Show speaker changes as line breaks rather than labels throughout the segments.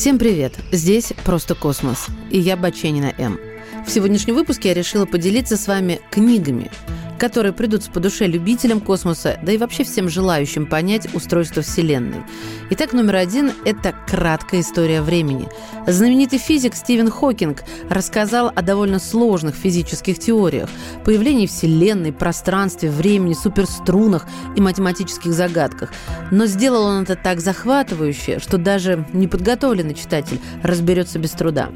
Всем привет! Здесь «Просто космос» и я Баченина М. В сегодняшнем выпуске я решила поделиться с вами книгами, которые придутся по душе любителям космоса, да и вообще всем желающим понять устройство Вселенной. Итак, номер один – это краткая история времени. Знаменитый физик Стивен Хокинг рассказал о довольно сложных физических теориях – появлении Вселенной, пространстве, времени, суперструнах и математических загадках. Но сделал он это так захватывающе, что даже неподготовленный читатель разберется без труда.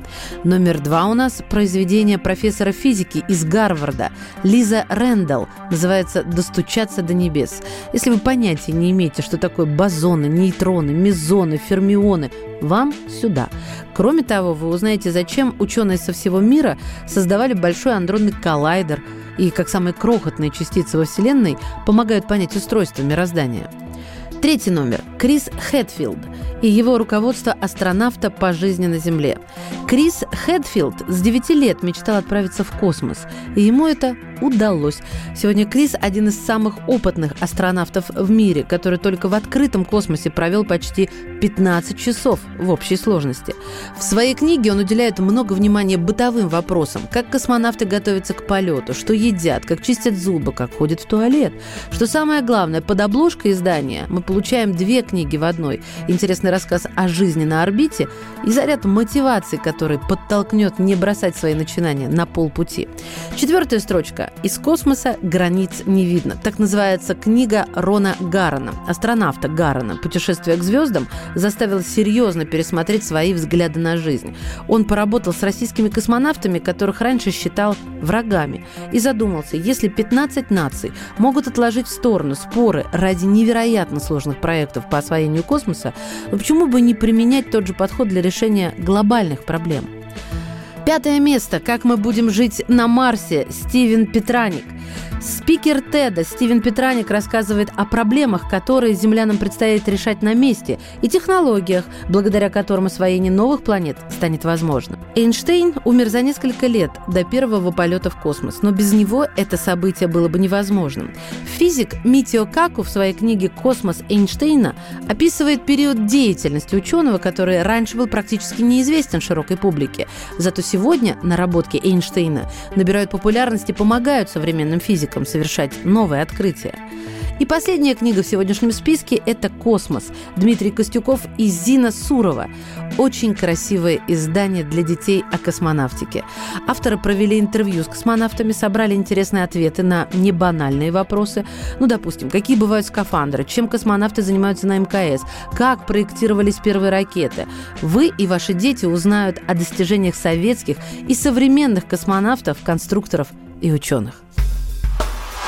Номер два у нас – произведение профессора физики из Гарварда Лиза Рэндалл Рэндалл. Называется «Достучаться до небес». Если вы понятия не имеете, что такое бозоны, нейтроны, мезоны, фермионы, вам сюда. Кроме того, вы узнаете, зачем ученые со всего мира создавали большой андронный коллайдер и, как самые крохотные частицы во Вселенной, помогают понять устройство мироздания. Третий номер. Крис Хэтфилд и его руководство астронавта по жизни на Земле. Крис Хэтфилд с 9 лет мечтал отправиться в космос, и ему это удалось. Сегодня Крис – один из самых опытных астронавтов в мире, который только в открытом космосе провел почти 15 часов в общей сложности. В своей книге он уделяет много внимания бытовым вопросам, как космонавты готовятся к полету, что едят, как чистят зубы, как ходят в туалет. Что самое главное, под обложкой издания мы получаем две книги в одной. Интересный рассказ о жизни на орбите и заряд мотивации, который подтолкнет не бросать свои начинания на полпути. Четвертая строчка «Из космоса границ не видно». Так называется книга Рона Гаррена, астронавта Гаррена. «Путешествие к звездам» заставило серьезно пересмотреть свои взгляды на жизнь. Он поработал с российскими космонавтами, которых раньше считал врагами, и задумался, если 15 наций могут отложить в сторону споры ради невероятно сложных проектов по освоению космоса, почему бы не применять тот же подход для решения глобальных проблем? Пятое место. Как мы будем жить на Марсе? Стивен Петраник. Спикер TED Стивен Петраник рассказывает о проблемах, которые землянам предстоит решать на месте, и технологиях, благодаря которым освоение новых планет станет возможным. Эйнштейн умер за несколько лет до первого полета в космос, но без него это событие было бы невозможным. Физик Митио Каку в своей книге «Космос Эйнштейна» описывает период деятельности ученого, который раньше был практически неизвестен широкой публике. Зато сегодня наработки Эйнштейна набирают популярность и помогают современным физикам физикам совершать новые открытия. И последняя книга в сегодняшнем списке – это «Космос» Дмитрий Костюков и Зина Сурова. Очень красивое издание для детей о космонавтике. Авторы провели интервью с космонавтами, собрали интересные ответы на небанальные вопросы. Ну, допустим, какие бывают скафандры, чем космонавты занимаются на МКС, как проектировались первые ракеты. Вы и ваши дети узнают о достижениях советских и современных космонавтов, конструкторов и ученых.